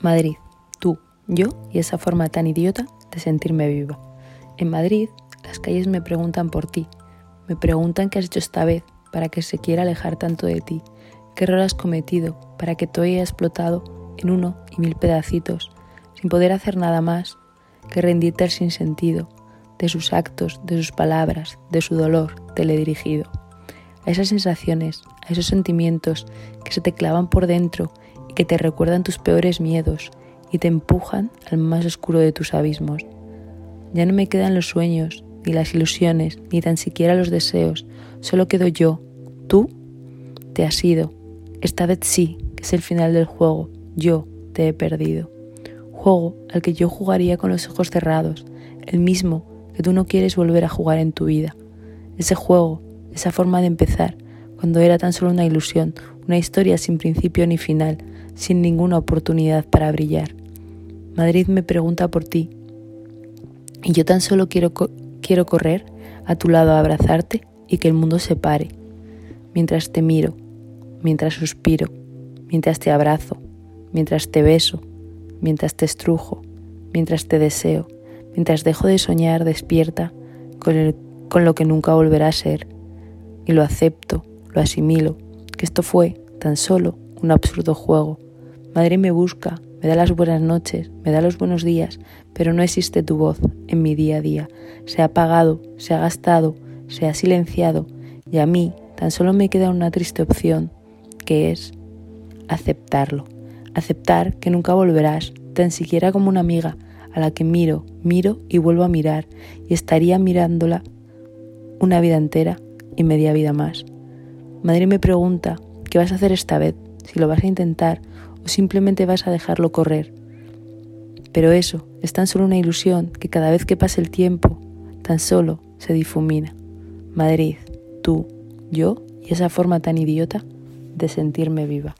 Madrid, tú, yo y esa forma tan idiota de sentirme viva. En Madrid, las calles me preguntan por ti, me preguntan qué has hecho esta vez para que se quiera alejar tanto de ti, qué error has cometido para que todo haya explotado en uno y mil pedacitos, sin poder hacer nada más que rendirte al sinsentido de sus actos, de sus palabras, de su dolor teledirigido. A esas sensaciones, a esos sentimientos que se te clavan por dentro que te recuerdan tus peores miedos y te empujan al más oscuro de tus abismos. Ya no me quedan los sueños, ni las ilusiones, ni tan siquiera los deseos, solo quedo yo. Tú te has ido. Esta vez sí, que es el final del juego. Yo te he perdido. Juego al que yo jugaría con los ojos cerrados, el mismo que tú no quieres volver a jugar en tu vida. Ese juego, esa forma de empezar, cuando era tan solo una ilusión, una historia sin principio ni final, sin ninguna oportunidad para brillar. Madrid me pregunta por ti, y yo tan solo quiero, quiero correr a tu lado a abrazarte y que el mundo se pare, mientras te miro, mientras suspiro, mientras te abrazo, mientras te beso, mientras te estrujo, mientras te deseo, mientras dejo de soñar despierta con, con lo que nunca volverá a ser, y lo acepto, lo asimilo, que esto fue tan solo un absurdo juego. Madre me busca, me da las buenas noches, me da los buenos días, pero no existe tu voz en mi día a día. Se ha apagado, se ha gastado, se ha silenciado, y a mí tan solo me queda una triste opción, que es aceptarlo. Aceptar que nunca volverás, tan siquiera como una amiga a la que miro, miro y vuelvo a mirar, y estaría mirándola una vida entera y media vida más. Madre me pregunta, ¿qué vas a hacer esta vez? Si lo vas a intentar o simplemente vas a dejarlo correr. Pero eso es tan solo una ilusión que cada vez que pase el tiempo, tan solo se difumina. Madrid, tú, yo y esa forma tan idiota de sentirme viva.